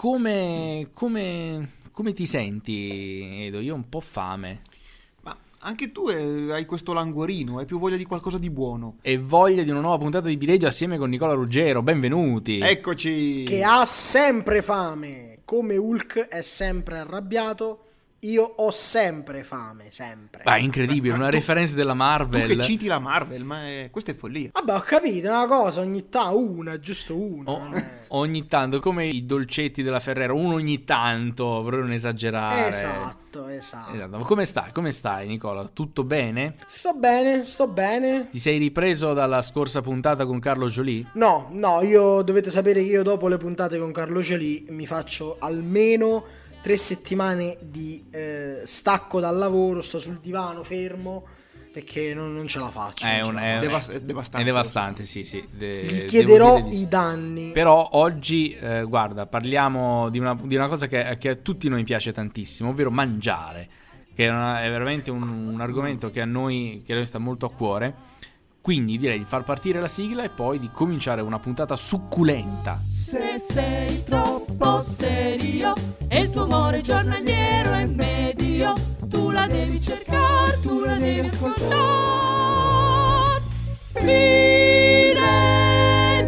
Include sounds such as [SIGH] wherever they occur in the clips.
come, come, come ti senti, Edo? Io ho un po' fame. Ma anche tu eh, hai questo languorino, hai più voglia di qualcosa di buono. E voglia di una nuova puntata di Bilegio assieme con Nicola Ruggero. Benvenuti. Eccoci! Che ha sempre fame, come Hulk è sempre arrabbiato. Io ho sempre fame, sempre. Ah, incredibile, Ma una tu- referenza della Tu Marvel. che citi la Marvel, ma è- questa è follia. Vabbè, ho capito, una cosa, ogni tanto, una, giusto una. O- è- [LAUGHS] ogni tanto, come i dolcetti della Ferrero, uno ogni tanto, per non esagerare. Esatto, esatto. Esatto. Ma come stai? Come stai, Nicola? Tutto bene? Sto bene, sto bene. Ti sei ripreso dalla scorsa puntata con Carlo Jolie? No, no, io dovete sapere che io dopo le puntate con Carlo Celì mi faccio almeno tre settimane di eh, stacco dal lavoro, sto sul divano fermo perché non, non ce la faccio. È, un- la è- faccio. Devas- è devastante. È devastante, sì, sì. De- Gli devo chiederò i danni. Però oggi, eh, guarda, parliamo di una, di una cosa che, che a tutti noi piace tantissimo, ovvero mangiare, che è, una- è veramente un, un argomento che a, noi, che a noi sta molto a cuore. Quindi direi di far partire la sigla e poi di cominciare una puntata succulenta. Se sei troppo serio e il tuo amore giornaliero è medio, tu la devi cercare, tu la devi ascoltare.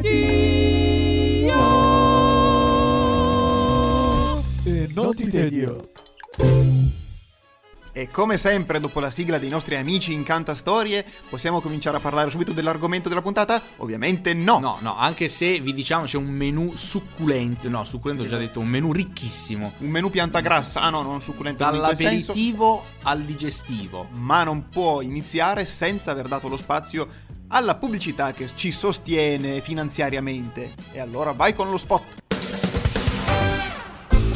Dio. E non ti tedio. E come sempre, dopo la sigla dei nostri amici in Canta Storie, possiamo cominciare a parlare subito dell'argomento della puntata? Ovviamente no. No, no, anche se vi diciamo c'è un menù succulento, no, succulento ho già detto, un menù ricchissimo. Un menù pianta grassa, ah no, non succulento. Dall'aperitivo al digestivo. ma non può iniziare senza aver dato lo spazio alla pubblicità che ci sostiene finanziariamente. E allora vai con lo spot.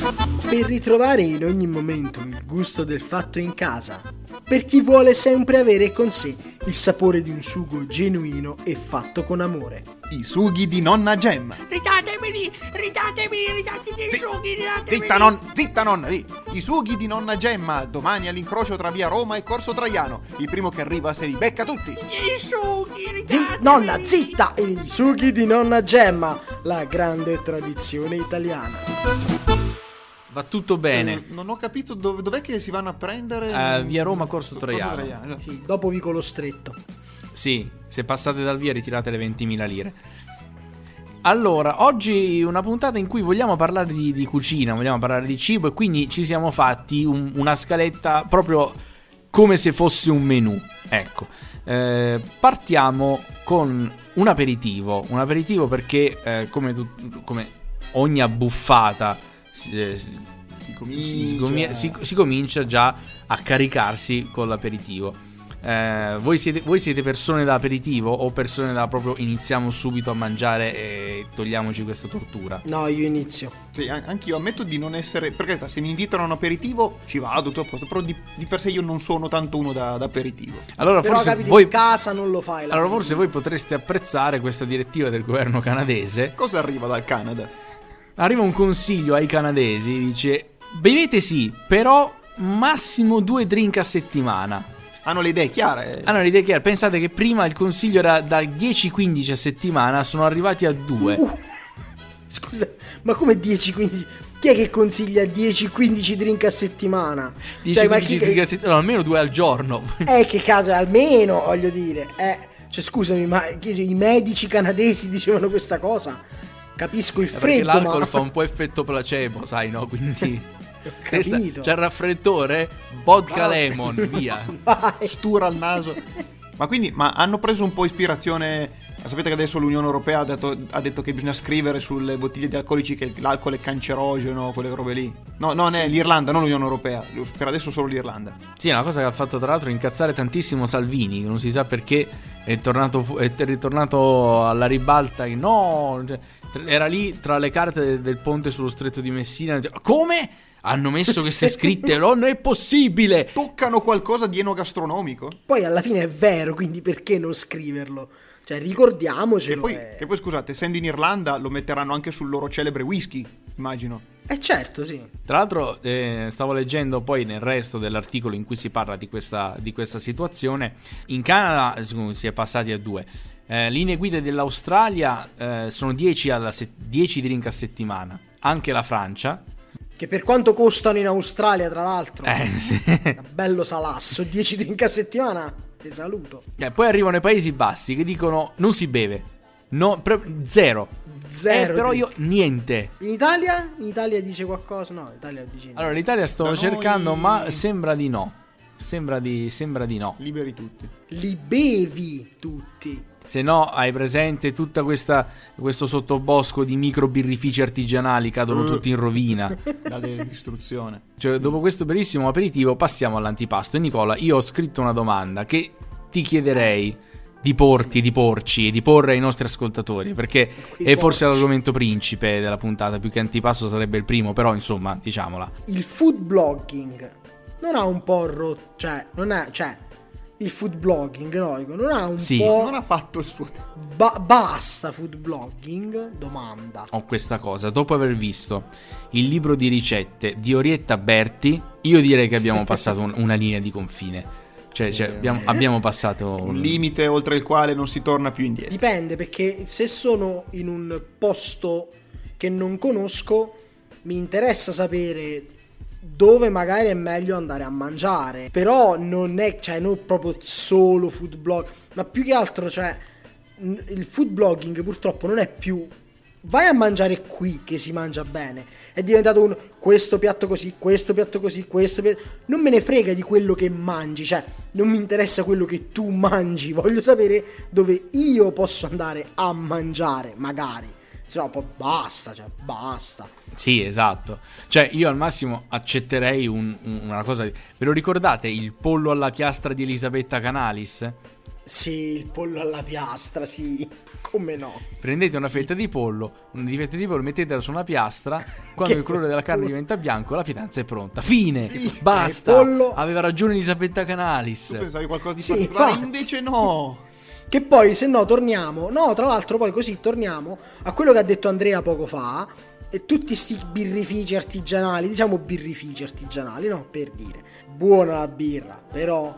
Per ritrovare in ogni momento il gusto del fatto in casa. Per chi vuole sempre avere con sé il sapore di un sugo genuino e fatto con amore. I sughi di nonna Gemma. Ridatemi, ridatemi, ridatemi i Zi- sughi, ridatemi. Zitta, non, zitta nonna, lì. I sughi di nonna Gemma, domani all'incrocio tra via Roma e Corso Traiano. Il primo che arriva se li becca tutti. I sughi, Zi- ridatemi. nonna, zitta! I sughi di nonna Gemma, la grande tradizione italiana. Va tutto bene. Eh, non ho capito dove, dov'è che si vanno a prendere. Eh, via Roma, Corso Traiano. esatto. Sì, dopo Vicolo Stretto. Sì, se passate dal via ritirate le 20.000 lire. Allora, oggi una puntata in cui vogliamo parlare di, di cucina, vogliamo parlare di cibo e quindi ci siamo fatti un- una scaletta proprio come se fosse un menù. Ecco, Eh, partiamo con un aperitivo, un aperitivo perché eh, come, tut- come ogni abbuffata si, eh, si- Si comincia. si- si comincia già a caricarsi con l'aperitivo. Eh, voi, siete, voi siete persone da aperitivo o persone da proprio iniziamo subito a mangiare e togliamoci questa tortura? No, io inizio. Sì, an- anch'io ammetto di non essere. Per carità, se mi invitano a un aperitivo ci vado, tutto a posto. Però di, di per sé io non sono tanto uno da, da aperitivo. Allora Però forse voi, in casa non lo fai. allora forse voi potreste apprezzare questa direttiva del governo canadese. Cosa arriva dal Canada? Arriva un consiglio ai canadesi, dice bevete sì, però massimo due drink a settimana. Hanno le idee chiare. Allora l'idea è chiara, pensate che prima il consiglio era da 10-15 a settimana, sono arrivati a 2. Uh, scusa, ma come 10-15? Chi è che consiglia 10-15 drink a settimana? 10 Cioè, ma 15 chi- drink a settimana, no, almeno due al giorno. [LAUGHS] Eh, che caso, almeno, voglio dire. Eh, cioè, scusami, ma i medici canadesi dicevano questa cosa? Capisco il Perché freddo, l'alcol ma... fa un po' effetto placebo, sai, no? Quindi [LAUGHS] Testa- capito. c'è il raffreddore, vodka Vai. lemon, [LAUGHS] via. Vai. Stura al naso. Ma quindi, ma hanno preso un po' ispirazione. Sapete che adesso l'Unione Europea ha detto, ha detto che bisogna scrivere sulle bottiglie di alcolici che l'alcol è cancerogeno, quelle robe lì. No, non è l'Irlanda, non l'Unione Europea. Per adesso solo l'Irlanda. Sì, è una cosa che ha fatto tra l'altro incazzare tantissimo Salvini, che non si sa perché è tornato, fu- è ritornato alla ribalta. che No, cioè, era lì tra le carte del, del ponte sullo stretto di Messina. Come? Hanno messo queste scritte? [LAUGHS] No, non è possibile! Toccano qualcosa di enogastronomico? Poi alla fine è vero, quindi perché non scriverlo? Cioè, ricordiamocelo. Che poi, eh. che poi, scusate, essendo in Irlanda lo metteranno anche sul loro celebre whisky, immagino. Eh certo, sì. Tra l'altro, eh, stavo leggendo poi nel resto dell'articolo in cui si parla di questa, di questa situazione. In Canada si è passati a due. Eh, linee guida dell'Australia eh, sono 10, alla se- 10 drink a settimana. Anche la Francia. Che per quanto costano in Australia, tra l'altro, Eh, bello salasso, [LAUGHS] 10 drink a settimana, ti saluto. eh, poi arrivano i Paesi Bassi che dicono non si beve. No, pre- zero. Zero. Eh, però drink. io niente. In Italia? In Italia dice qualcosa? No, in Italia dice niente. Allora, l'Italia sto Da noi- cercando, ma sembra di no. Sembra di, sembra di no. Liberi tutti. Li bevi tutti. Se no, hai presente tutta questa questo sottobosco di micro birrifici artigianali cadono Uh. tutti in rovina. [LAUGHS] La distruzione. Cioè, dopo questo bellissimo aperitivo, passiamo all'antipasto. E Nicola, io ho scritto una domanda che ti chiederei di porti, di porci e di porre ai nostri ascoltatori. Perché Quei è forse porci. l'argomento principe della puntata. Più che antipasto sarebbe il primo, però insomma, diciamola. Il food blogging non ha un po' rotto, cioè, non è, cioè, il food blogging, no, non ha un Sì. po'... Non ha fatto il suo. ba- basta food blogging? Domanda. Ho questa cosa. Dopo aver visto il libro di ricette di Orietta Berti, io direi che abbiamo passato un- una linea di confine. Cioè, cioè, abbiamo, abbiamo passato Un limite oltre il quale non si torna più indietro. Dipende perché se sono in un posto che non conosco, mi interessa sapere dove magari è meglio andare a mangiare. Però non è, cioè, non proprio solo food blog, ma più che altro, cioè, il food blogging purtroppo non è più vai a mangiare qui che si mangia bene. È diventato un questo piatto così, questo piatto così, questo piatto. Non me ne frega di quello che mangi, cioè non mi interessa quello che tu [LAUGHS] mangi, voglio sapere dove io posso andare a mangiare, magari. Se no, poi basta, cioè basta. Sì, esatto. Cioè, io al massimo accetterei un- un- una cosa. Ve lo ricordate il pollo alla piastra di Elisabetta Canalis? Sì, il pollo alla piastra, sì, [LAUGHS] come no. Prendete una fetta di pollo, una fetta di pollo, mettetela su una piastra. Quando [LAUGHS] Che il colore della carne pollo. diventa bianco, la pietanza è pronta. Fine. Basta. pollo- Aveva ragione Elisabetta Canalis. Tu pensavi qualcosa di Sì, particolare, infatti. invece no. Che poi, se no, torniamo. No, tra l'altro, poi così torniamo a quello che ha detto Andrea poco fa. E tutti sti birrifici artigianali, diciamo birrifici artigianali, no? Per dire. Buona la birra, però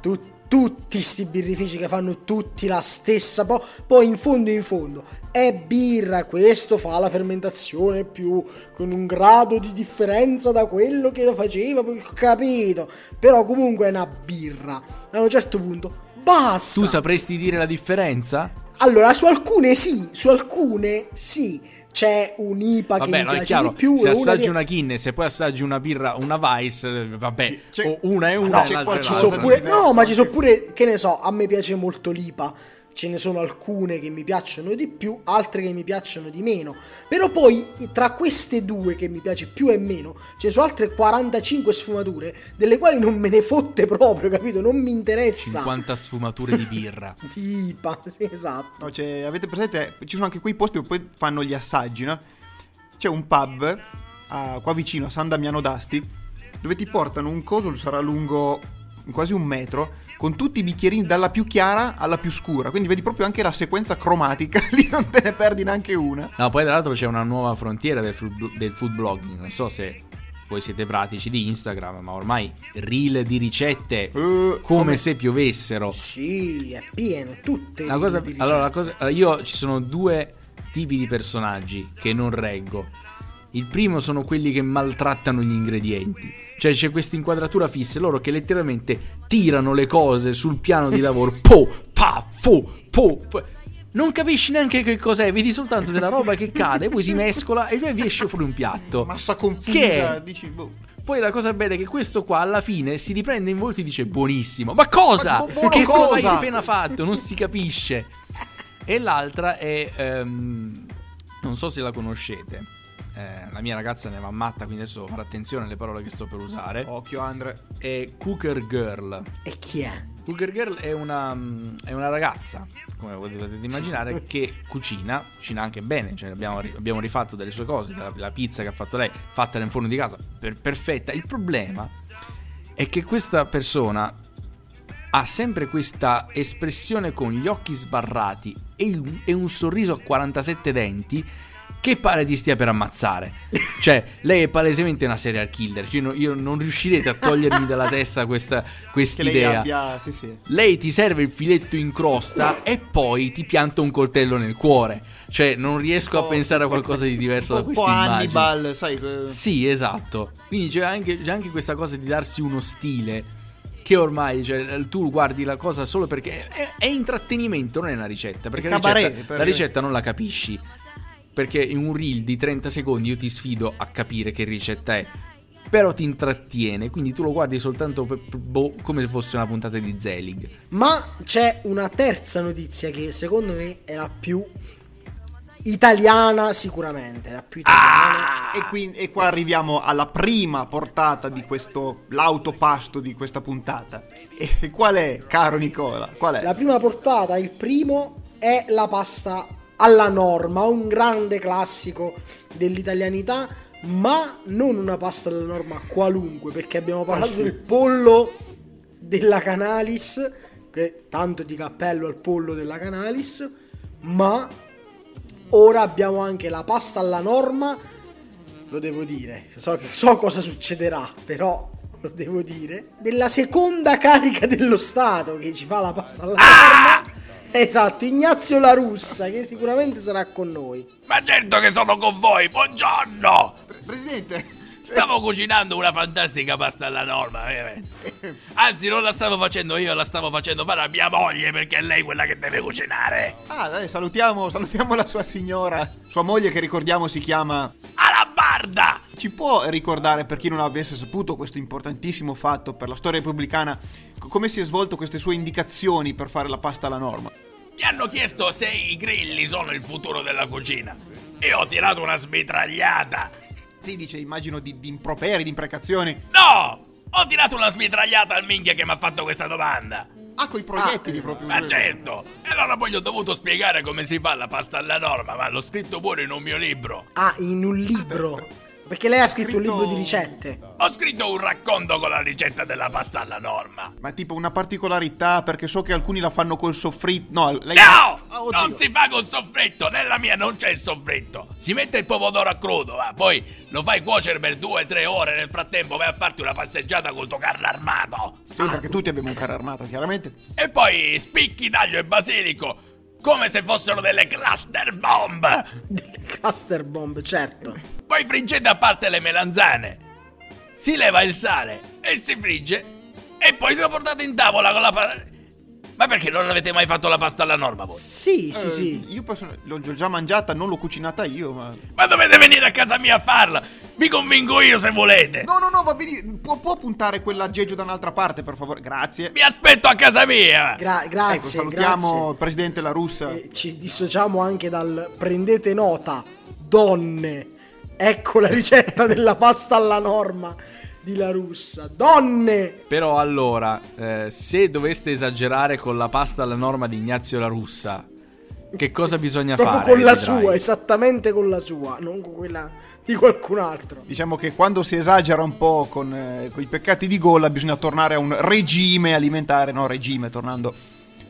tu- tutti sti birrifici che fanno tutti la stessa. po- poi in fondo, in fondo, è birra. Questo fa la fermentazione più con un grado di differenza da quello che lo faceva. Capito? Però comunque è una birra. A un certo punto, basta. Tu sapresti dire la differenza? Allora, su alcune sì, su alcune sì. C'è un'IPA che Vabbè, mi no, è piace chiaro. di più. se e una assaggi che... una Guinness e poi assaggi una birra, una Vice, eh, vabbè, c'è- o una è Ma una no, e l'altra l'altra. pure... No, ma ci sono pure, che ne so, a me piace molto l'IPA. Ce ne sono alcune che mi piacciono di più, altre che mi piacciono di meno. Però poi tra queste due che mi piace più e meno, ce ne sono altre 45 sfumature, delle quali non me ne fotte proprio, capito? Non mi interessa. 50 sfumature di birra. [LAUGHS] Di IPA, sì, esatto. No, cioè, avete presente? Ci sono anche quei posti dove poi fanno gli assaggi, no? C'è un pub ah, qua vicino a San Damiano d'Asti dove ti portano un coso, sarà lungo quasi un metro, con tutti i bicchierini dalla più chiara alla più scura. Quindi vedi proprio anche la sequenza cromatica, [LAUGHS] lì non te ne perdi neanche una. No, poi tra l'altro c'è una nuova frontiera del food, del food blogging. Non so se voi siete pratici di Instagram, ma ormai reel di ricette Eh, come, se piovessero. Sì, è pieno, tutte. La cosa, di ricette. allora, la cosa, allora, io ci sono due tipi di personaggi che non reggo. Il primo sono quelli che maltrattano gli ingredienti. Cioè c'è questa inquadratura fissa, loro che letteralmente tirano le cose sul piano di lavoro. [LAUGHS] Po, pa, fu, po, po. Non capisci neanche che cos'è, vedi soltanto della roba che cade, poi si mescola e poi vi esce fuori un piatto. Massa confusa, Che è? dici, boh. Poi la cosa bella è che questo qua alla fine si riprende in volto e dice buonissimo. Ma cosa? Ma bu- che cosa hai cosa? appena fatto? Non si capisce. E l'altra è... ehm, non so se la conoscete. Eh, la mia ragazza ne va matta, quindi adesso fare attenzione alle parole che sto per usare. Occhio Andre. È Cooker Girl. E chi è? Cooker Girl è una, mm, è una ragazza, come potete immaginare, che cucina, cucina anche bene. Cioè abbiamo, abbiamo rifatto delle sue cose, la, la pizza che ha fatto lei, fatta nel forno di casa, per- perfetta. Il problema è che questa persona ha sempre questa espressione con gli occhi sbarrati e un, e un sorriso a 47 denti che pare ti stia per ammazzare. Cioè, lei è palesemente una serial killer. Cioè, no- io non riuscirete a togliermi dalla testa questa Che lei abbia... Sì, sì. Lei ti serve il filetto in crosta e poi ti pianta un coltello nel cuore. Cioè, non riesco a po'- pensare a qualcosa di diverso da Un questa po' immagine. Hannibal, sai... Sì, esatto. Quindi c'è anche, c'è anche questa cosa di darsi uno stile. Che ormai cioè, tu guardi la cosa solo perché è, è intrattenimento, non è una ricetta. Perché la ricetta, per- la ricetta non la capisci. Perché in un reel di 30 secondi io ti sfido a capire che ricetta è. Però ti intrattiene, quindi tu lo guardi soltanto per- boh, come se fosse una puntata di Zelig. Ma c'è una terza notizia che secondo me è la più italiana sicuramente, la più italiana. E, quindi, e qua arriviamo alla prima portata di questo l'autopasto di questa puntata. E qual è, caro Nicola? Qual è? La prima portata, il primo, è la pasta alla norma, un grande classico dell'italianità, ma non una pasta alla norma qualunque, perché abbiamo parlato del pollo della Canalis, che tanto di cappello al pollo della Canalis, ma ora abbiamo anche la pasta alla norma, lo devo dire, so, so cosa succederà, però lo devo dire, della seconda carica dello Stato che ci fa la pasta alla norma. Esatto, Ignazio La Russa, che sicuramente sarà con noi. Ma certo che sono con voi, buongiorno! Pre- Presidente, Stavo cucinando una fantastica pasta alla norma, veramente. Anzi, non la stavo facendo io, la stavo facendo fare a mia moglie perché è lei quella che deve cucinare. ah, dai, salutiamo, salutiamo la sua signora. Sua moglie che ricordiamo si chiama... Alla barda! Ci può ricordare, per chi non avesse saputo questo importantissimo fatto per la storia repubblicana, co- come si è svolto queste sue indicazioni per fare la pasta alla norma? Mi hanno chiesto se i grilli sono il futuro della cucina. E ho tirato una smitragliata. Si dice, immagino, di, di improperi, di imprecazioni. No! Ho tirato una smitragliata al minchia che mi ha fatto questa domanda. Ah, coi proiettili proprio. Ma certo! E allora poi gli ho dovuto spiegare come si fa la pasta alla norma, ma l'ho scritto pure in un mio libro. Ah, in un libro. Perché lei ha scritto un Scritto- libro di ricette. Ho scritto un racconto con la ricetta della pasta alla norma. Ma tipo una particolarità, perché so che alcuni la fanno col soffritto. No, lei... No! Ah, oddio. non si fa col soffritto, nella mia non c'è il soffritto. Si mette il pomodoro a crudo, ma poi lo fai cuocere per due o tre ore. Nel frattempo vai a farti una passeggiata col tuo carro armato. Sì, perché tutti abbiamo un carro armato, chiaramente. E poi spicchi d'aglio e basilico, come se fossero delle cluster bomb. Delle [LAUGHS] cluster bomb, certo. Poi friggete a parte le melanzane. Si leva il sale e si frigge. E poi lo portate in tavola con la pasta. Ma perché non avete mai fatto la pasta alla norma voi? Sì, sì, Eh, sì. Io posso- l'ho già mangiata, non l'ho cucinata io, ma... Ma dovete venire a casa mia a farla. Vi convinco io se volete. No, no, no, va bene. Può, può puntare quell'aggeggio da un'altra parte, per favore? Grazie. Vi aspetto a casa mia. Gra- grazie, ecco, salutiamo grazie. il presidente La Russa. E ci dissociamo anche dal prendete nota, donne. Ecco la ricetta della pasta alla norma di La Russa. Donne! Però allora, eh, se doveste esagerare con la pasta alla norma di Ignazio La Russa, che cosa bisogna Proprio fare? con la vedrai? sua, esattamente con la sua, non con quella di qualcun altro. Diciamo che quando si esagera un po' con, eh, con i peccati di gola bisogna tornare a un regime alimentare, no regime, tornando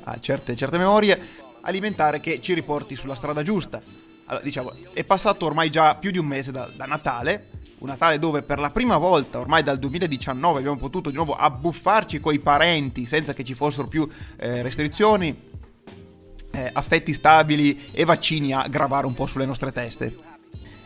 a certe, certe memorie, alimentare che ci riporti sulla strada giusta. Allora, diciamo, è passato ormai già più di un mese da, da Natale, un Natale dove per la prima volta, ormai dal 2019, abbiamo potuto di nuovo abbuffarci coi parenti senza che ci fossero più eh, restrizioni, eh, affetti stabili e vaccini a gravare un po' sulle nostre teste.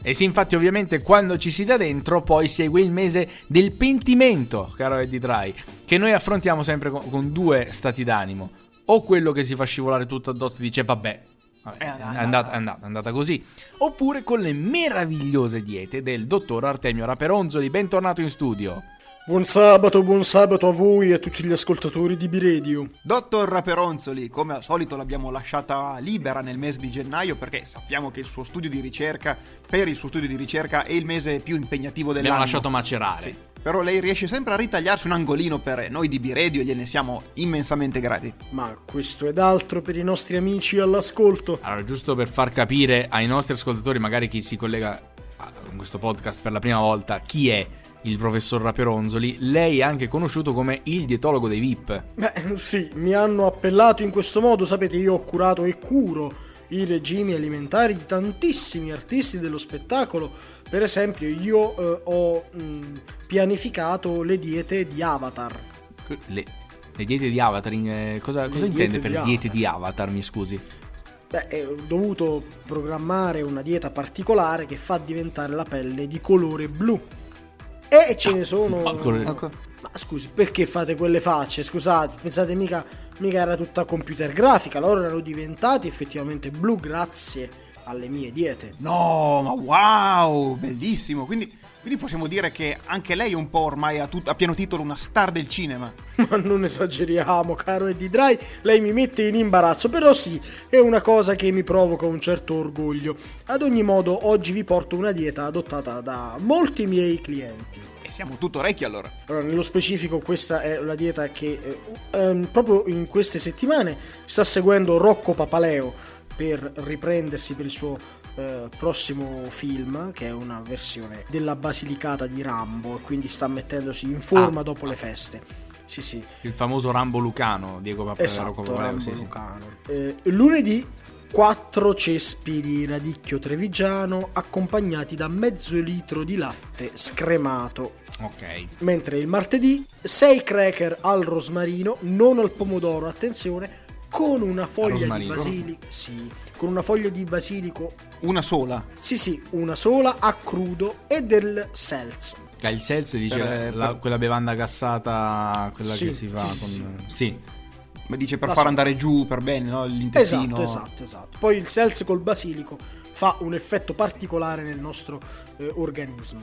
E sì, infatti, ovviamente, quando ci si dà dentro, poi segue il mese del pentimento, caro Eddie Dry, che noi affrontiamo sempre con, con due stati d'animo. O quello che si fa scivolare tutto addosso e dice, vabbè, vabbè, È è andata. andata, è andata, è andata così. Oppure con le meravigliose diete del dottor Artemio Raperonzoli. Bentornato in studio. Buon sabato, buon sabato a voi e a tutti gli ascoltatori di Biredio. Dottor Raperonzoli, come al solito l'abbiamo lasciata libera nel mese di gennaio perché sappiamo che il suo studio di ricerca, per il suo studio di ricerca, è il mese più impegnativo dell'anno. L'abbiamo lasciato macerare. Sì, però lei riesce sempre a ritagliarsi un angolino per noi di Biredio e gliene siamo immensamente grati. Ma questo ed altro per i nostri amici all'ascolto. Allora, giusto per far capire ai nostri ascoltatori, magari chi si collega a questo podcast per la prima volta, chi è il professor Raperonzoli, lei è anche conosciuto come il dietologo dei VIP. Beh, sì, mi hanno appellato in questo modo, sapete, io ho curato e curo i regimi alimentari di tantissimi artisti dello spettacolo. Per esempio, io eh, ho mh, pianificato le diete di Avatar. Le, le diete di Avatar, eh, cosa, cosa intende per di diete Avatar. di Avatar, mi scusi? Beh, eh, ho dovuto programmare una dieta particolare che fa diventare la pelle di colore blu. E ce ne sono. Ma scusi, perché fate quelle facce? Scusate, pensate mica, mica era tutta computer grafica, loro erano diventati effettivamente blu grazie alle mie diete. No, ma wow, bellissimo. Quindi, quindi possiamo dire che anche lei è un po' ormai a, tut- a pieno titolo una star del cinema. [LAUGHS] Ma non esageriamo, caro Eddie Dry, lei mi mette in imbarazzo, però sì, è una cosa che mi provoca un certo orgoglio. Ad ogni modo, oggi vi porto una dieta adottata da molti miei clienti. E siamo tutto orecchi allora. Allora, nello specifico questa è la dieta che eh, ehm, proprio in queste settimane sta seguendo Rocco Papaleo per riprendersi per il suo eh, prossimo film, che è una versione della Basilicata di Rambo, e quindi sta mettendosi in forma Ah. dopo le feste. Sì, sì, Il famoso Rambo Lucano, Diego Papaleo. esatto, Rambo sì, sì. Lucano. Eh, lunedì 4 cespi di radicchio trevigiano accompagnati da mezzo litro di latte scremato Ok. mentre il martedì 6 cracker al rosmarino, non al pomodoro, attenzione, con una foglia di basilico, sì, con una foglia di basilico, Una sola. sì sì, una sola a crudo e del seltz. Il Seltz dice Per- la- per- quella bevanda gassata, quella Sì, che si fa sì, con... sì, Sì. Ma dice per La far so- andare giù per bene, no? L'intestino. Esatto, esatto, esatto. Poi il seltz col basilico fa un effetto particolare nel nostro eh, organismo.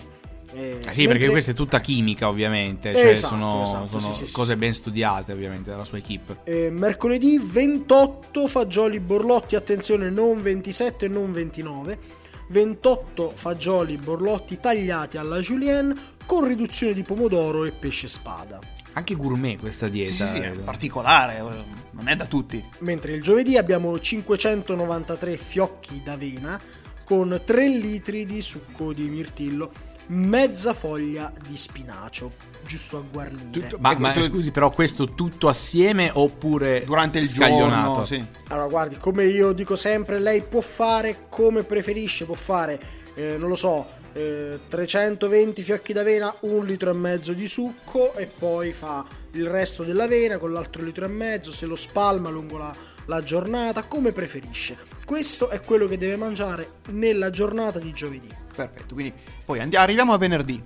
Eh, Ah, sì, perché mentre- questa è tutta chimica, ovviamente. Cioè, Esatto, sono, esatto, sono sì, sì, cose sì. ben studiate, ovviamente, dalla sua equipe. Eh, mercoledì 28 fagioli borlotti, attenzione non 27 e non 29, 28 fagioli borlotti tagliati alla julienne con riduzione di pomodoro e pesce spada. Anche gourmet questa dieta. sì, sì, è vedo. particolare, eh, non è da tutti. Mentre il giovedì abbiamo 593 fiocchi d'avena con 3 litri di succo di mirtillo, mezza foglia di spinacio, giusto a guarnire. Tutto- ma, Ecco, ma scusi, però questo tutto assieme oppure Durante il scaglionato? giorno, sì. Allora, guardi, come io dico sempre, lei può fare come preferisce, può fare, eh, non lo so, eh, 320 fiocchi d'avena, un litro e mezzo di succo e poi fa il resto dell'avena con l'altro litro e mezzo, se lo spalma lungo la, la giornata, come preferisce. Questo è quello che deve mangiare nella giornata di giovedì. Perfetto, quindi poi andiamo, arriviamo a venerdì.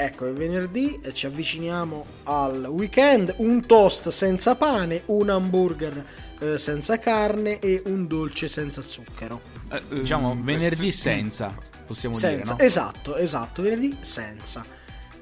Ecco, è venerdì e ci avviciniamo al weekend, un toast senza pane, un hamburger eh, senza carne e un dolce senza zucchero. Eh, Diciamo ehm, venerdì senza, possiamo senza, dire, no? esatto, esatto, venerdì senza.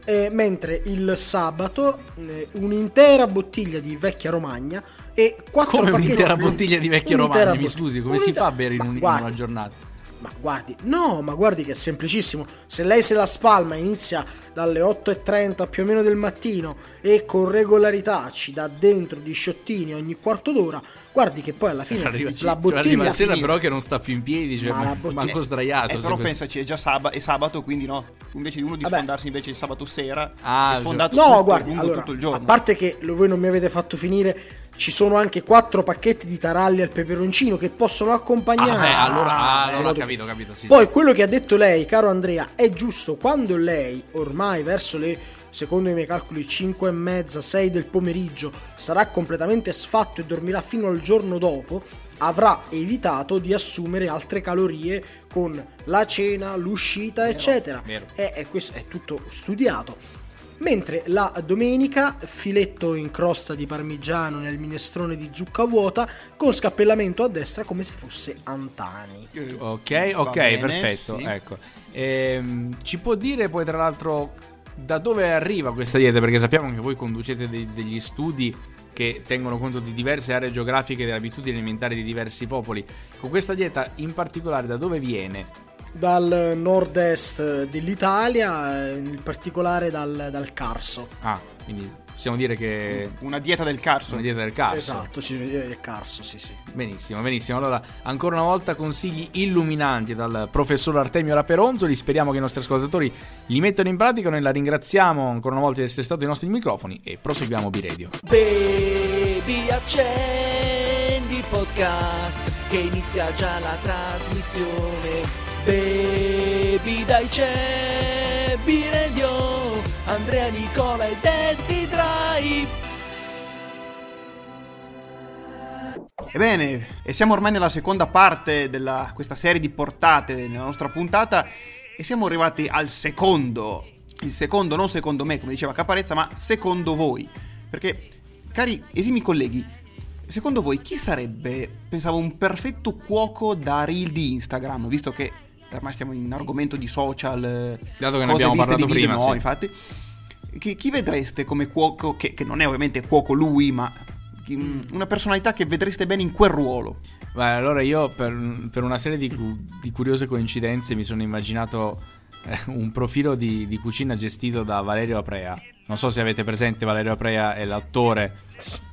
Eh, mentre il sabato eh, un'intera bottiglia di vecchia romagna e quattro Come pacchetti- un'intera bottiglia di Un'intera romagna, mi scusi, come si Un'intera- fa a bere in, un- in una giornata? Ma guardi, no, ma guardi che è semplicissimo. Se lei se la spalma inizia dalle 8.30 più o meno del mattino e con regolarità ci dà dentro di sciottini ogni quarto d'ora, guardi che poi alla fine Arriva, la cioè, arriva bottiglia la sera finita. però che non sta più in piedi, cioè, Ma la bottiglia- manco sdraiato. Eh, però pensaci, è già sabato, è sabato, quindi no. Invece di uno di Vabbè. sfondarsi invece il sabato sera, Ah, è sfondato No, tutto, guardi, lungo allora, tutto il giorno. a parte che lo- voi non mi avete fatto finire, ci sono anche quattro pacchetti di taralli al peperoncino che possono accompagnare. Ah, beh, allora, ah, allora ho eh, capito, ho capito. Sì, Poi sì. quello che ha detto lei, caro Andrea, è giusto quando lei ormai verso le, secondo i miei calcoli, 5 e mezza, 6 del pomeriggio sarà completamente sfatto e dormirà fino al giorno dopo, avrà evitato di assumere altre calorie con la cena, l'uscita, eccetera. vero. E, e questo è tutto studiato. Mentre la domenica, filetto in crosta di parmigiano nel minestrone di zucca vuota con scappellamento a destra come se fosse Antani. Ok, ok, bene, perfetto. sì. Ecco. Ehm, ci può dire poi tra l'altro da dove arriva questa dieta? Perché sappiamo che voi conducete dei- degli studi che tengono conto di diverse aree geografiche e delle abitudini alimentari di diversi popoli. Con questa dieta in particolare da dove viene? Dal nord-est dell'Italia, in particolare dal, dal Carso. Ah, quindi possiamo dire che Una dieta del carso. una dieta del Carso. Esatto, ci vede il Carso, sì sì. Benissimo, benissimo. Allora, ancora una volta consigli illuminanti dal professor Artemio Raperonzoli. Speriamo che i nostri ascoltatori li mettano in pratica. Noi la ringraziamo ancora una volta di essere stato ai nostri microfoni e proseguiamo B-Radio. Baby accendi podcast che inizia già la trasmissione. Baby dai c'è B-Radio, Andrea Nicola e Daddy Dry. Ebbene, e siamo ormai nella seconda parte di questa serie di portate nella nostra puntata e siamo arrivati al secondo. Il secondo, non secondo me, come diceva Caparezza, ma secondo voi. Perché, cari esimi colleghi, secondo voi chi sarebbe, pensavo, un perfetto cuoco da reel di Instagram, visto che ormai stiamo in argomento di social, eh, Dato che ne abbiamo parlato prima, no, sì. infatti. Chi, chi vedreste come cuoco, che, che non è ovviamente cuoco lui, ma chi- una personalità che vedreste bene in quel ruolo? Beh, allora io per, per una serie di, di curiose coincidenze mi sono immaginato eh, un profilo di, di cucina gestito da Valerio Aprea. Non so se avete presente, Valerio Aprea è l'attore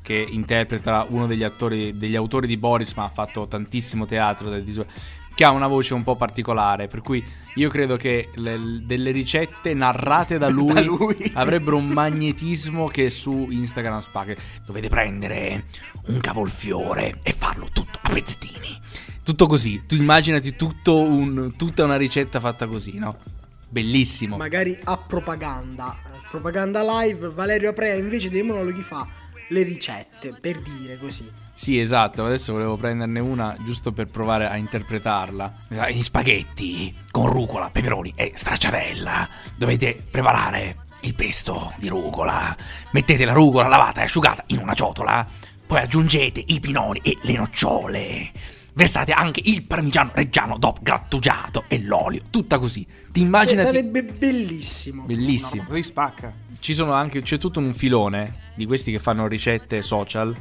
che interpreta uno degli attori, degli autori di Boris, ma ha fatto tantissimo teatro, che ha una voce un po' particolare, per cui io credo che le- delle ricette narrate da [LAUGHS] lui, Da lui. avrebbero un magnetismo che su Instagram spacca. Dovete prendere un cavolfiore e farlo tutto a pezzettini. Tutto così, tu immaginati tutto un- tutta una ricetta fatta così, no? Bellissimo. Magari a propaganda. Propaganda live, Valerio Aprea invece dei monologhi fa le ricette, per dire così. Sì, esatto, adesso volevo prenderne una giusto per provare a interpretarla. Gli spaghetti con rucola, peperoni e stracciatella. Dovete preparare il pesto di rucola. Mettete la rucola lavata e asciugata in una ciotola. Poi aggiungete i pinoli e le nocciole. Versate anche il parmigiano reggiano dopo grattugiato e l'olio. Tutta così. Ti Cioè, immagini? sarebbe bellissimo. Bellissimo. Così spacca. Ci sono anche, c'è tutto un filone di questi che fanno ricette social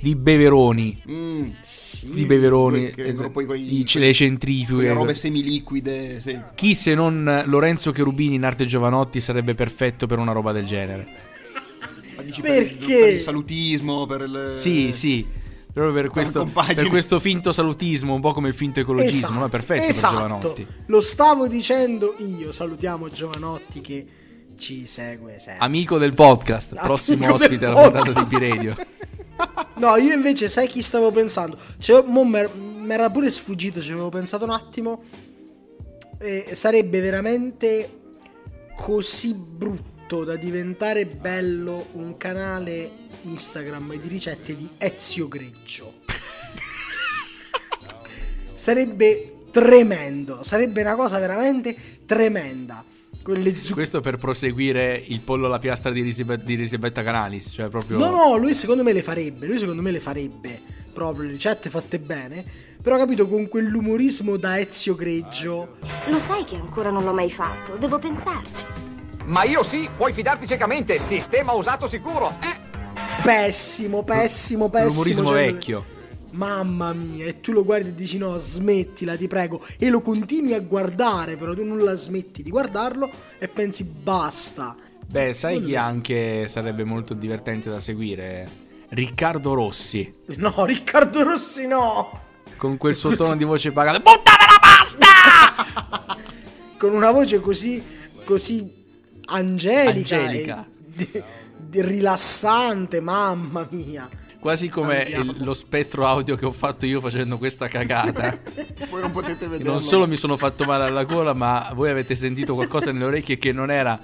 di beveroni. Mm, Sì. Di beveroni, eh, poi quei- i- le centrifughe. quelle robe semiliquide, sì. Chi se non Lorenzo Cherubini in arte Giovanotti sarebbe perfetto per una roba del genere? Ma dici Perché? Per il, per il salutismo, per il... Sì, sì. Proprio per questo, per questo finto salutismo, un po' come il finto ecologismo, no? È perfetto esatto. per Giovanotti. Lo stavo dicendo io. Salutiamo Giovanotti che ci segue sempre. Amico del podcast, Amico prossimo del ospite alla puntata di. B-Radio. [LAUGHS] No, io invece sai chi stavo pensando? Cioè, m'er- m'era pure sfuggito, ci avevo pensato un attimo. E sarebbe veramente così brutto da diventare bello un canale Instagram di ricette di Ezio Greggio. [LAUGHS] sarebbe tremendo, sarebbe una cosa veramente tremenda. Quelle zucchine. Questo per proseguire il pollo alla piastra di, Elisabetta, di Elisabetta Canalis, cioè proprio... No, no, lui secondo me le farebbe. Lui secondo me le farebbe. Proprio le ricette fatte bene. Però capito con quell'umorismo da Ezio Greggio. Lo sai che ancora non l'ho mai fatto, devo pensarci. Ma io sì, puoi fidarti ciecamente. Sistema usato sicuro. Eh? Pessimo, pessimo, pessimo. L'umorismo cioè- vecchio. Mamma mia, e tu lo guardi e dici no, smettila, ti prego. E lo continui a guardare, però tu non la smetti di guardarlo e pensi basta. Beh, sai Secondo chi sì. anche sarebbe molto divertente da seguire? Riccardo Rossi. No, [LAUGHS] Riccardo Rossi no. Con quel suo tono di voce pagato. Buttame la pasta! [LAUGHS] Con una voce così, così angelica, Angelica. e di- di- rilassante, mamma mia. Quasi come il- lo spettro audio che ho fatto io facendo questa cagata. [LAUGHS] Voi non potete vederlo. non solo mi sono fatto male alla gola, ma voi avete sentito qualcosa nelle orecchie che non era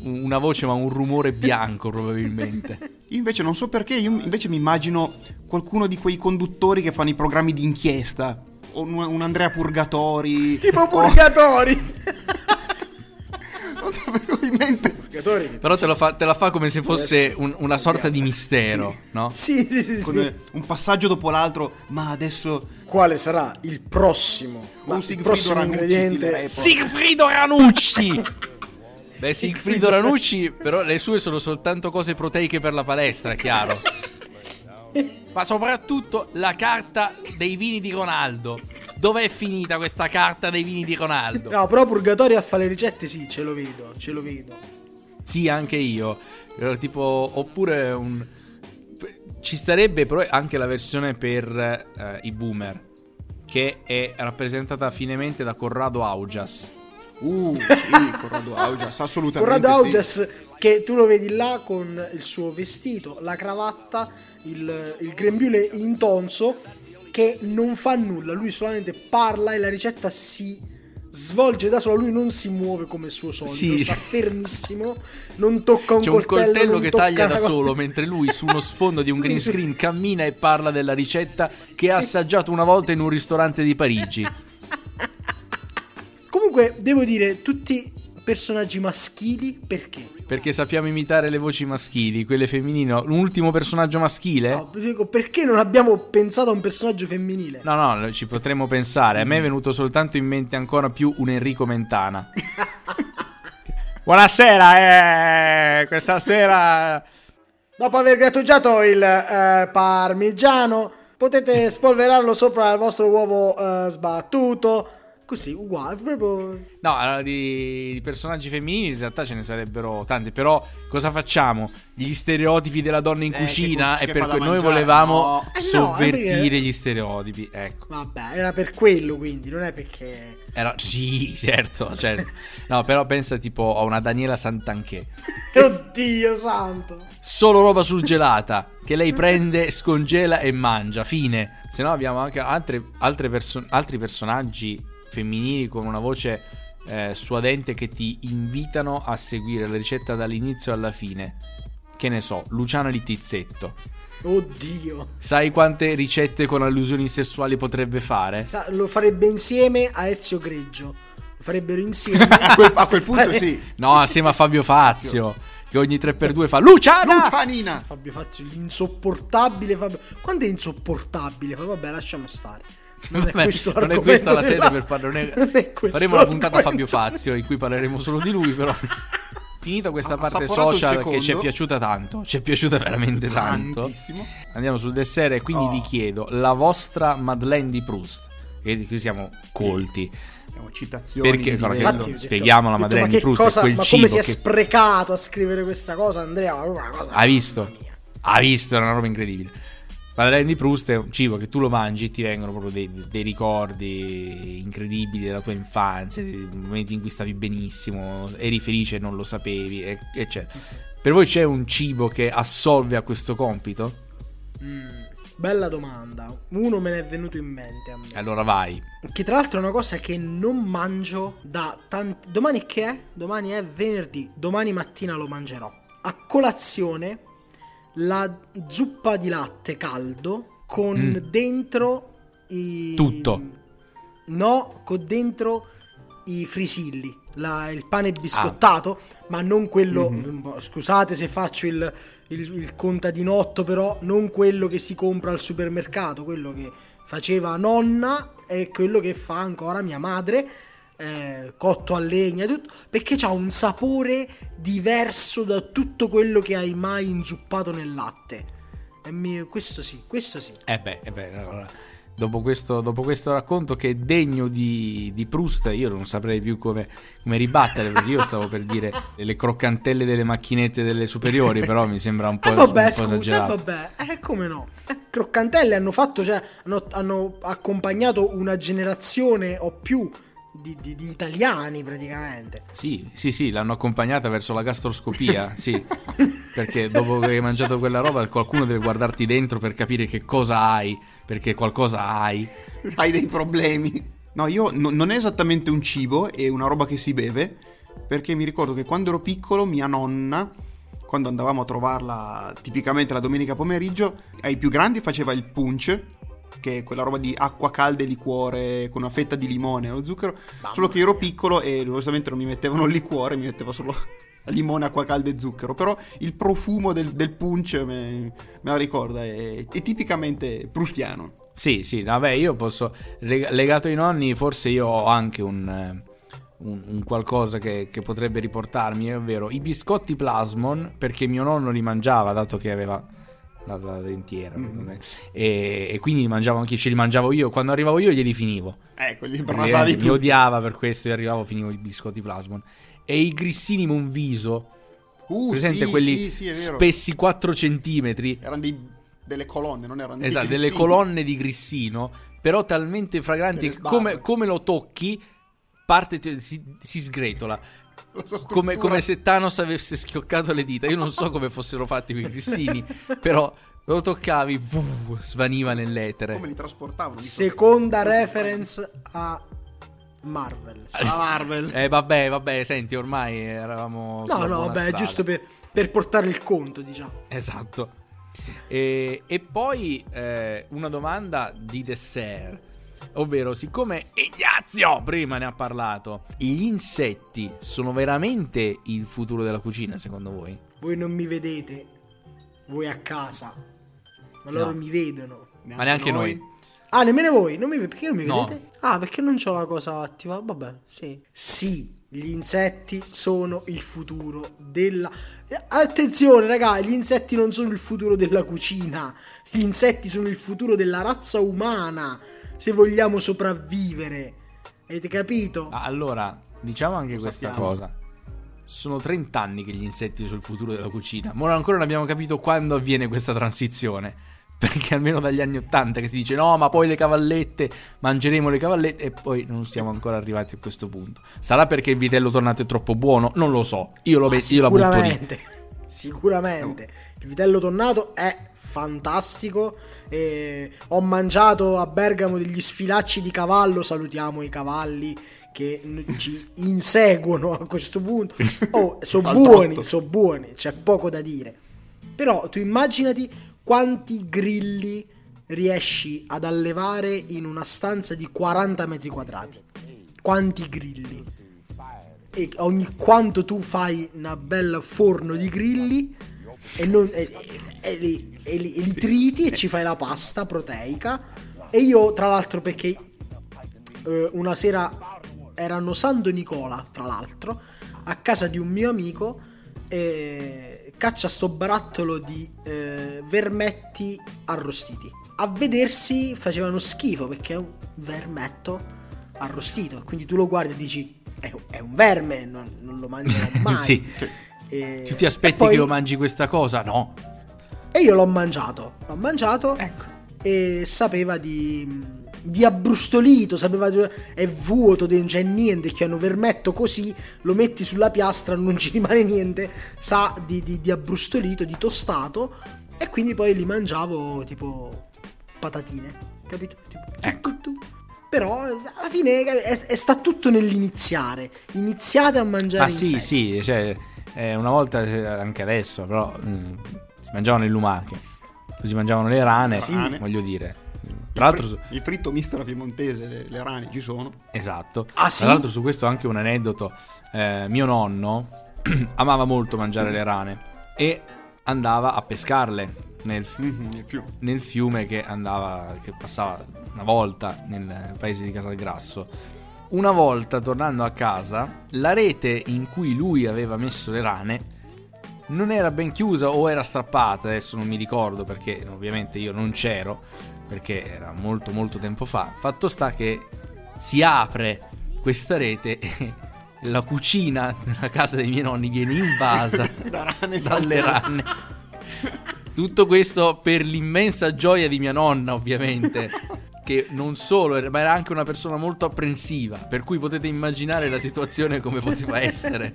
un- una voce, ma un rumore bianco, probabilmente. Io invece non so perché, io invece mi immagino qualcuno di quei conduttori che fanno i programmi di inchiesta. O un, un Andrea Purgatori. Tipo o- Purgatori. [LAUGHS] Non so perché [LAUGHS] ho in mente. Purgatori. Però te, lo fa, te la fa come se fosse un- una sorta di mistero, no? Sì, sì, sì, Con sì. un passaggio dopo l'altro, ma adesso Quale sarà il prossimo? Ma Un Sigfrido prossimo Ranucci, ingrediente. Sigfrido Ranucci! [LAUGHS] Beh, Sigfrido Ranucci, però le sue sono soltanto cose proteiche per la palestra, è chiaro. [LAUGHS] Ma soprattutto la carta dei vini di Ronaldo. Dov'è finita questa carta dei vini di Ronaldo? No, però Purgatori a fare le ricette sì, ce lo vedo, ce lo vedo. Sì, anche io. Era tipo, oppure un... Ci starebbe però anche la versione per eh, i boomer, che è rappresentata finemente da Corrado Augias. Uh, sì, Corrado Augias, assolutamente Corrado sì. Che tu lo vedi là con il suo vestito, la cravatta, il, il grembiule intonso che non fa nulla, lui solamente parla e la ricetta si svolge da sola, lui non si muove come il suo solito, Sì. sta fermissimo, non tocca un C'è un coltello, coltello non che tocca taglia da solo, mentre lui su uno sfondo di un green screen cammina e parla della ricetta che ha assaggiato una volta in un ristorante di Parigi. Comunque, devo dire, tutti personaggi maschili, perché? Perché sappiamo imitare le voci maschili, quelle femminili. L'ultimo personaggio maschile? No, dico, perché non abbiamo pensato a un personaggio femminile? No, no, ci potremmo pensare. A me è venuto soltanto in mente ancora più un Enrico Mentana. [LAUGHS] Buonasera, eh, questa sera... Dopo aver grattugiato il eh, parmigiano, potete spolverarlo sopra il vostro uovo eh, sbattuto. Così, uguale, proprio... No, allora, di, di personaggi femminili in realtà ce ne sarebbero tanti. Però cosa facciamo? Gli stereotipi della donna in Eh, che cucina cu- e che per cui noi mangiare, volevamo no. Eh, no, sovvertire perché- gli stereotipi. Ecco. Vabbè, era per quello quindi, non è perché... Era, sì, certo, certo. No, però pensa tipo a una Daniela Santanché. [LAUGHS] Oddio santo! Solo roba surgelata che lei prende, scongela e mangia. Fine. Se no abbiamo anche altre, altre perso- altri personaggi femminili con una voce eh, suadente che ti invitano a seguire la ricetta dall'inizio alla fine. Che ne so, Luciana Littizzetto. Oddio! Sai quante ricette con allusioni sessuali potrebbe fare? Sa- lo farebbe insieme a Ezio Greggio. Lo farebbero insieme. [LAUGHS] A quel, a quel punto Fare- sì. [LAUGHS] No, assieme a Fabio Fazio. Che ogni 3x2 fa Luciana! Lucianina! Fabio Fazio, l'insopportabile Fabio. Quando è insopportabile? Fa- Vabbè, lasciamo stare. Non è Vabbè, questo non è questa la sede della- per parlare. non è [LAUGHS] Faremo una puntata. Fabio Fazio in cui parleremo solo di lui, però. [LAUGHS] Finita questa Ha parte social che ci è piaciuta tanto, ci è piaciuta veramente tanto. Tantissimo. Andiamo sul dessert e quindi Oh. vi chiedo la vostra Madeleine di Proust. E qui siamo colti. Abbiamo citazioni. Perché- di. Infatti, Spieghiamo la Madeleine ma di Proust, è cosa- quel ma come si è che- sprecato a scrivere questa cosa, Andrea? Ma una cosa- Hai visto? Ha visto, è una roba incredibile. Madeleine di Proust è un cibo che tu lo mangi e ti vengono proprio dei, dei ricordi incredibili della tua infanzia, dei momenti in cui stavi benissimo, eri felice e non lo sapevi, eccetera. Per voi c'è un cibo che assolve a questo compito? Mm, bella domanda. Uno me ne è venuto in mente a me. Allora vai. Che tra l'altro è una cosa che non mangio da tanti. Domani che è? Domani è venerdì. Domani mattina lo mangerò. A colazione la zuppa di latte caldo con Mm. dentro i. Tutto. No, con dentro i frisilli. la- il pane biscottato, ma non quello. Scusate se faccio il, il, il contadinotto, però non quello che si compra al supermercato, quello che faceva nonna e quello che fa ancora mia madre. Eh, cotto a legna tutto perché ha un sapore diverso da tutto quello che hai mai inzuppato nel latte. Mi- questo sì questo sì. Eh beh, eh beh, allora, dopo, questo, dopo questo racconto che è degno di, di Proust, io non saprei più come, come ribattere, perché io stavo per dire le croccantelle delle macchinette delle superiori, però mi sembra un po', Eh vabbè, un po' scusa, eh, vabbè, eh, come no? Eh, croccantelle hanno fatto, cioè, hanno, hanno accompagnato una generazione o più di, di- di italiani praticamente. Sì, sì, sì, l'hanno accompagnata verso la gastroscopia, [LAUGHS] sì, perché dopo che hai mangiato quella roba qualcuno deve guardarti dentro per capire che cosa hai, perché qualcosa hai. Hai dei problemi. No, io no- non è esattamente un cibo, è una roba che si beve, perché mi ricordo che quando ero piccolo mia nonna, quando andavamo a trovarla tipicamente la domenica pomeriggio, ai più grandi faceva il punch, che è quella roba di acqua calda e liquore con una fetta di limone e lo zucchero, solo che io ero piccolo e giustamente non mi mettevano il liquore, mi metteva solo limone, acqua calda e zucchero, però il profumo del, del punch me, me la ricorda, è, è tipicamente prustiano. Sì, sì, vabbè, io posso. leg- Legato ai nonni, forse io ho anche un. eh, Un, un qualcosa che, che potrebbe riportarmi, ovvero i biscotti plasmon, perché mio nonno li mangiava, dato che aveva la, la dentiera, Mm-hmm. e, e quindi li mangiavo anche, ce li mangiavo io. Quando arrivavo io glieli finivo. Ecco, gli brasavi mi tu. odiava per questo e arrivavo finivo i biscotti plasmon. E i grissini Monviso, Uh, presente sì, quelli sì, sì, spessi 4 centimetri, Erano dei- delle colonne, non erano dei Esatto, delle grissini. colonne di grissino, però talmente fragranti Delle che come, come lo tocchi, parte, si, si sgretola. Come, come se Thanos avesse schioccato le dita. Io non so come fossero fatti quei grissini, [LAUGHS] però lo toccavi, vuh, svaniva nell'etere. Come li trasportavano? Seconda reference a Marvel. La Marvel. Eh vabbè, vabbè, senti, ormai eravamo... No, no, vabbè, strada. giusto per, per portare il conto, diciamo. Esatto. E, e poi eh, una domanda di dessert. Ovvero, siccome Ignazio prima ne ha parlato, gli insetti sono veramente il futuro della cucina, secondo voi? Voi non mi vedete, voi a casa, ma loro No. mi vedono. Ma neanche noi. Ah, nemmeno voi? Non mi, perché non mi No. vedete? Ah, perché non c'ho la cosa attiva? Vabbè, sì. Sì, gli insetti sono il futuro della... Attenzione, raga, gli insetti non sono il futuro della cucina. Gli insetti sono il futuro della razza umana. Se vogliamo sopravvivere. Avete capito? Ah, allora, diciamo anche Lo questa sappiamo. cosa. Sono 30 anni che gli insetti il futuro della cucina. Ma ancora non abbiamo capito quando avviene questa transizione. [LAUGHS] Perché almeno dagli anni 80 che si dice no, ma poi le cavallette, mangeremo le cavallette e poi non siamo ancora arrivati a questo punto. Sarà perché il vitello tornato è troppo buono? Non lo so. Io, lo Ma io la butto lì. Sicuramente, sicuramente. Il vitello tonnato è fantastico. e ho mangiato a Bergamo degli sfilacci di cavallo. Salutiamo i cavalli che ci [LAUGHS] inseguono a questo punto. Oh, sono buoni, sono buoni, c'è poco da dire. Però tu immaginati quanti grilli riesci ad allevare in una stanza di 40 metri quadrati. Quanti grilli? E ogni quanto tu fai una bella forno di grilli e, non- e- e- li, li- e li triti e ci fai la pasta proteica. E io, tra l'altro, perché eh, una sera erano Santo Nicola, tra l'altro, a casa di un mio amico e caccia sto barattolo di eh, vermetti arrostiti. A vedersi facevano schifo perché è un vermetto arrostito. Quindi tu lo guardi e dici: È, è un verme, non, non lo mangerò [LAUGHS] mai. Sì. E- Tu ti aspetti poi- che io mangi questa cosa? No. E io l'ho mangiato. L'ho mangiato Ecco. e sapeva di, di abbrustolito, sapeva è vuoto, non c'è niente, che hanno vermetto così, lo metti sulla piastra, non ci rimane niente, sa di, di- di abbrustolito, di tostato e quindi poi li mangiavo tipo patatine, capito? Tipo, Ecco. tu, tu, tu. Però alla fine è, è- sta tutto nell'iniziare. Iniziate a mangiare Ma sì, insetti. sì, cioè, eh, una volta, eh, anche adesso, però mm, si mangiavano le lumache, così mangiavano le rane, Sì. voglio dire. Tra l'altro, il fritto misto alla piemontese, le, le rane ci sono. esatto. Ah, sì? Tra l'altro su questo anche un aneddoto. Eh, mio nonno [CLEARS THROAT] amava molto mangiare le rane e andava a pescarle nel, Mhm, più. nel fiume che andava, che passava una volta nel paese di Casalgrasso. Una volta tornando a casa, la rete in cui lui aveva messo le rane non era ben chiusa o era strappata, adesso non mi ricordo perché ovviamente io non c'ero, perché era molto molto tempo fa. Fatto sta che si apre questa rete e la cucina della casa dei miei nonni viene invasa [LAUGHS] Da rane dalle rane. Tutto questo per l'immensa gioia di mia nonna, ovviamente. [LAUGHS] Che non solo, ma era anche una persona molto apprensiva. Per cui potete immaginare la situazione come poteva [LAUGHS] essere.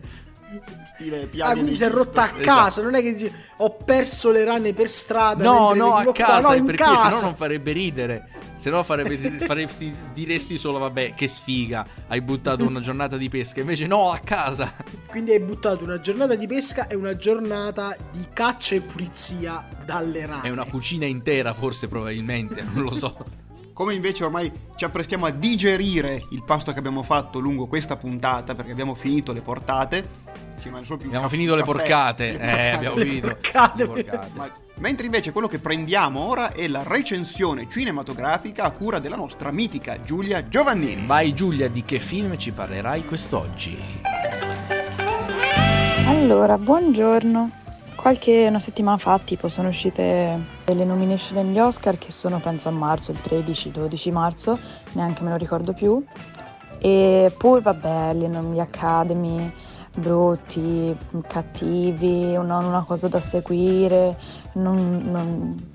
Stile Ah, quindi di si è rotta a Esatto. casa, non è che dici ho perso le rane per strada. No, no, a qua". casa, no, perché casa. sennò non farebbe ridere. Se no farebbe, [LAUGHS] faresti, diresti solo, vabbè, che sfiga, hai buttato una giornata di pesca. Invece no, a casa. Quindi hai buttato una giornata di pesca e una giornata di caccia e pulizia dalle rane. È una cucina intera, forse, probabilmente, non lo so. [LAUGHS] Come invece ormai ci apprestiamo a digerire il pasto che abbiamo fatto lungo questa puntata, perché abbiamo finito le portate. Ci rimane solo più Abbiamo finito le porcate. Le Eh, abbiamo Le finito. porcate. Le porcate. Ma- mentre invece quello che prendiamo ora è la recensione cinematografica a cura della nostra mitica Giulia Giovannini. Vai Giulia, di che film ci parlerai quest'oggi? Allora, buongiorno. Qualche una settimana fa, tipo, sono uscite le nomination agli Oscar che sono penso a marzo, il 13-12 marzo, neanche me lo ricordo più. E poi vabbè, le nom- gli Academy brutti, cattivi, non una cosa da seguire, non, non-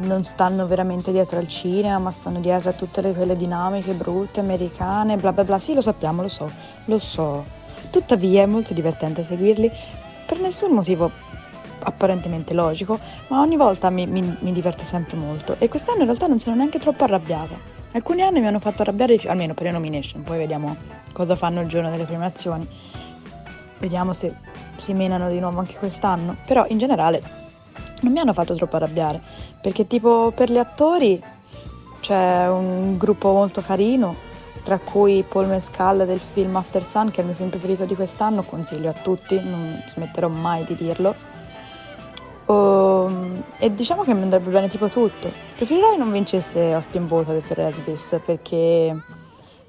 non stanno veramente dietro al cinema, ma stanno dietro a tutte le, quelle dinamiche brutte americane, bla bla bla. Sì, lo sappiamo, lo so, lo so. Tuttavia è molto divertente seguirli per nessun motivo apparentemente logico, ma ogni volta mi, mi- mi diverte sempre molto. E quest'anno in realtà non sono neanche troppo arrabbiata. Alcuni anni mi hanno fatto arrabbiare, almeno per le nomination, poi vediamo cosa fanno il giorno delle premiazioni. Vediamo se si menano di nuovo anche quest'anno. Però in generale non mi hanno fatto troppo arrabbiare, perché tipo per gli attori c'è un gruppo molto carino, tra cui Paul Mescal del film After Sun, che è il mio film preferito di quest'anno, consiglio a tutti, non smetterò mai di dirlo. Um, e diciamo che mi andrebbe bene tipo tutto. Preferirei non vincesse Austin Butler per Elvis perché,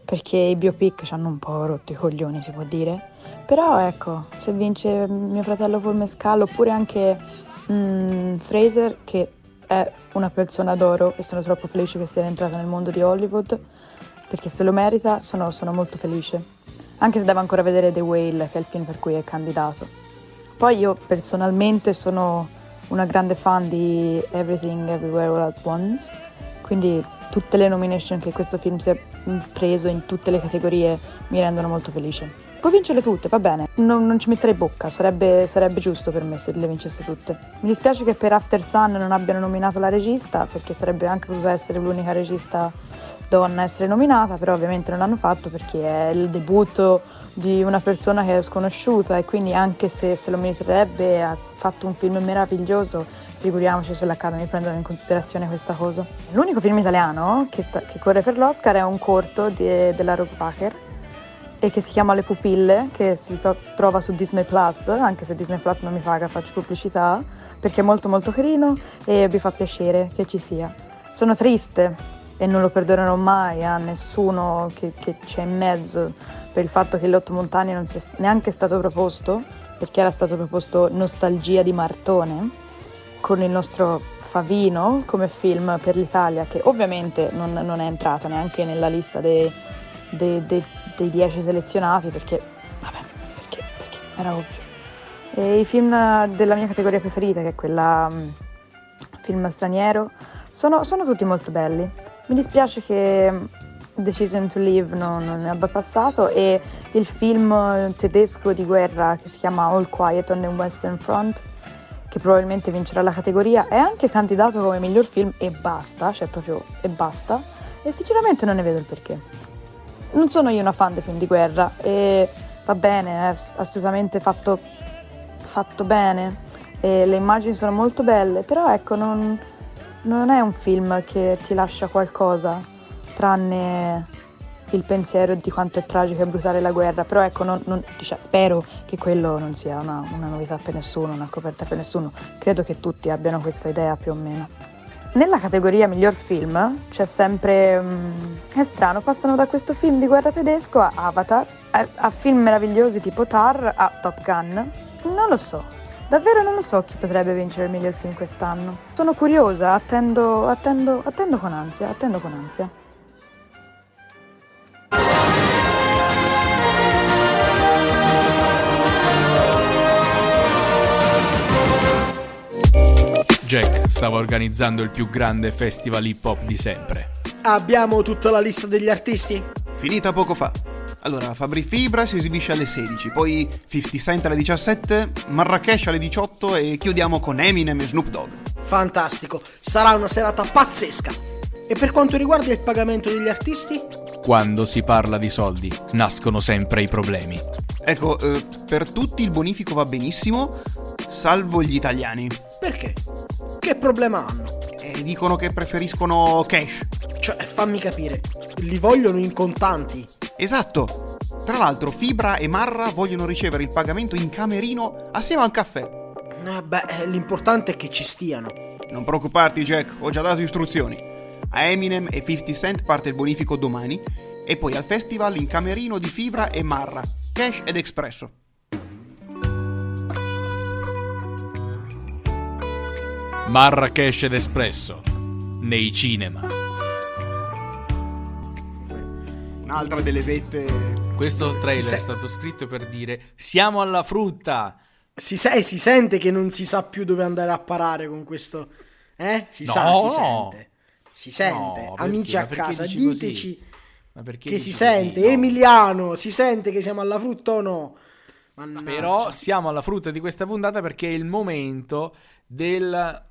perché i biopic ci hanno un po' rotto i coglioni, si può dire. Però ecco, se vince mio fratello Paul Mescal oppure anche mm, Fraser, che è una persona d'oro e sono troppo felice che sia entrata nel mondo di Hollywood, perché se lo merita sono, sono molto felice. Anche se devo ancora vedere The Whale, che è il film per cui è candidato. Poi io personalmente sono una grande fan di Everything Everywhere All At Once, quindi tutte le nomination che questo film si è preso in tutte le categorie mi rendono molto felice. Può vincerle tutte, va bene, non, non ci metterei bocca, sarebbe, sarebbe giusto per me se le vincesse tutte. Mi dispiace che per After Sun non abbiano nominato la regista, perché sarebbe anche potuta essere l'unica regista donna a essere nominata, però ovviamente non l'hanno fatto perché è il debutto di una persona che è sconosciuta e quindi anche se se lo meriterebbe ha fatto un film meraviglioso, figuriamoci se l'Academy prendono in considerazione questa cosa. L'unico film italiano che, sta- che corre per l'Oscar è un corto di- della Rogue Packer e che si chiama Le pupille, che si tro- trova su Disney Plus, anche se Disney Plus non mi paga, faccio pubblicità, perché è molto molto carino e mi fa piacere che ci sia. Sono triste e non lo perdonerò mai a nessuno che, che c'è in mezzo per il fatto che l'Otto Montani non sia neanche stato proposto, perché era stato proposto Nostalgia di Martone, con il nostro Favino come film per l'Italia, che ovviamente non, non è entrato neanche nella lista dei, dei, dei, dei 10 selezionati, perché, vabbè, perché, perché era ovvio. E i film della mia categoria preferita, che è quella mm, film straniero, sono, sono tutti molto belli. Mi dispiace che Decision to Live non, non ne abbia passato e il film tedesco di guerra che si chiama All Quiet on the Western Front, che probabilmente vincerà la categoria, è anche candidato come miglior film e basta, cioè proprio e basta, e sinceramente non ne vedo il perché. Non sono io una fan dei film di guerra e va bene, è assolutamente fatto, fatto bene e le immagini sono molto belle, però ecco, non, non è un film che ti lascia qualcosa, tranne il pensiero di quanto è tragica e brutale la guerra, però ecco, non- non- diciamo, spero che quello non sia una, una novità per nessuno, una scoperta per nessuno, credo che tutti abbiano questa idea più o meno. Nella categoria miglior film c'è sempre... mm, è strano, passano da questo film di guerra tedesco a Avatar, a, a film meravigliosi tipo Tar, a Top Gun. Non lo so, davvero non lo so chi potrebbe vincere il miglior film quest'anno. Sono curiosa, attendo, attendo, attendo con ansia, attendo con ansia. Jack stava organizzando il più grande festival hip hop di sempre. Abbiamo tutta la lista degli artisti? Finita poco fa. Allora, Fabri Fibra si esibisce alle 16, poi 50 Cent alle 17, Marrakesh alle 18 e chiudiamo con Eminem e Snoop Dogg. Fantastico, sarà una serata pazzesca. E per quanto riguarda il pagamento degli artisti? Quando si parla di soldi, nascono sempre i problemi. Ecco, eh, per tutti il bonifico va benissimo, salvo gli italiani. Perché? Che problema hanno? E dicono che preferiscono cash. Cioè, fammi capire, li vogliono in contanti. Esatto. Tra l'altro, Fibra e Marra vogliono ricevere il pagamento in camerino assieme al caffè. Eh, beh, l'importante è che ci stiano. Non preoccuparti, Jack, ho già dato istruzioni. A Eminem e 50 Cent parte il bonifico domani e poi al festival in camerino di Fibra e Marra, cash ed espresso. Marrakesh ed Espresso. Nei cinema. Un'altra delle vette. Questo trailer Si è se- stato scritto per dire siamo alla frutta. Si, sa- si sente che non si sa più dove andare a parare con questo. Eh? Si No, sa, si no. sente. Si sente. No? Amici a casa, diteci che si sente. No. Emiliano, si sente che siamo alla frutta o no? Mannaggia. Però siamo alla frutta di questa puntata perché è il momento del...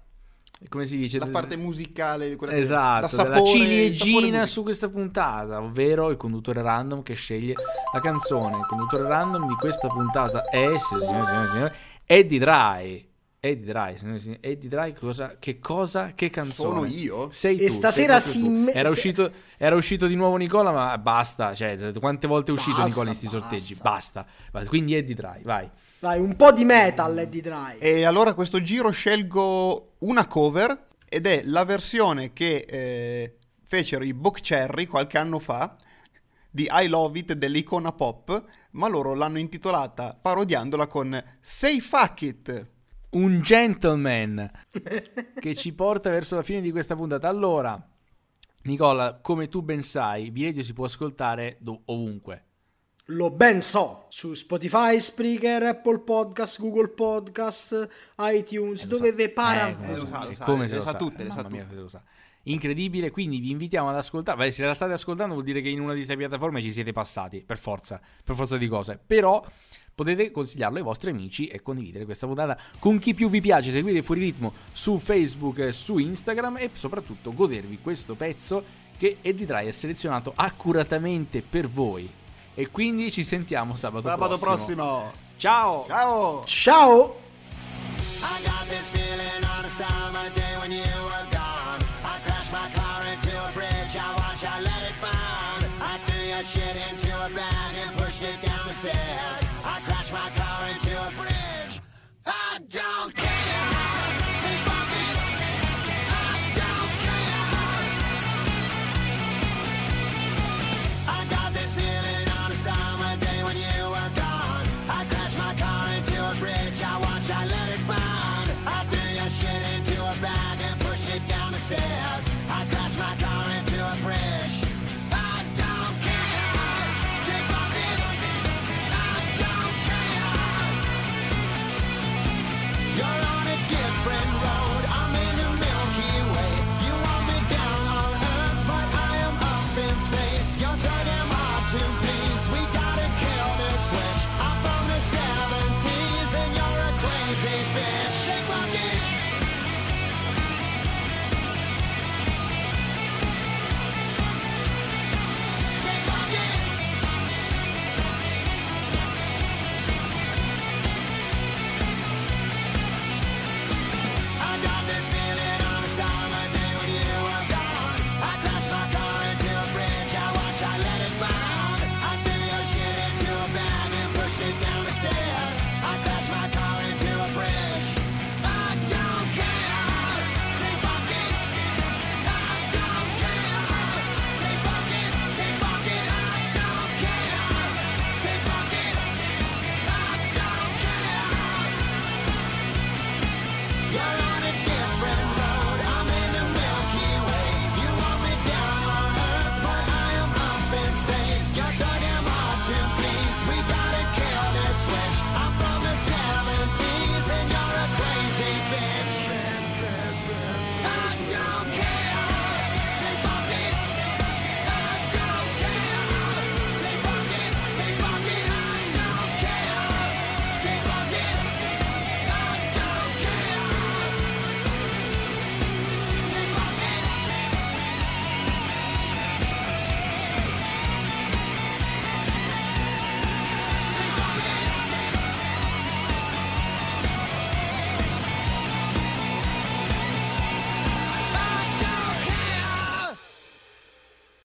come si dice? La Del- parte musicale, quella che- Esatto, da sapore, della ciliegina su questa puntata, ovvero il conduttore random che sceglie la canzone. Il conduttore random di questa puntata è, signore e signori, Eddie Dry. Eddie Dry, signore e signori, Eddie Dry, cosa, che cosa, che canzone? Sono io? Sei tu. E stasera sei si me- Era se- uscito, era uscito di nuovo Nicola, ma basta. Cioè, quante volte è uscito Basta, Nicola in questi sorteggi? Basta. Basta. Quindi Eddie Dry, vai. Vai, un po' di metal Eddie Dry. E allora questo giro scelgo una cover ed è la versione che eh, fecero i Book Cherry qualche anno fa di I Love It dell'icona pop, ma loro l'hanno intitolata parodiandola con Say Fuck It. Un gentleman che ci porta verso la fine di questa puntata. Allora, Nicola, come tu ben sai, Biredio si può ascoltare do- ovunque. Lo ben so, su Spotify, Spreaker, Apple Podcast, Google Podcast, iTunes, Eh, dove sa. ve para Eh, come lo sa, lo sa, come se lo sa tutte, Eh, le sa mia, tutte. se lo sa. Incredibile, quindi vi invitiamo ad ascoltare. Beh, se la state ascoltando vuol dire che in una di queste piattaforme ci siete passati, per forza, per forza di cose. Però potete consigliarlo ai vostri amici e condividere questa puntata con chi più vi piace. Seguite Fuori Ritmo su Facebook, e su Instagram e soprattutto godervi questo pezzo che Eddie Dry ha selezionato accuratamente per voi. E quindi ci sentiamo sabato, Sabato prossimo. prossimo. Ciao! Ciao! Ciao!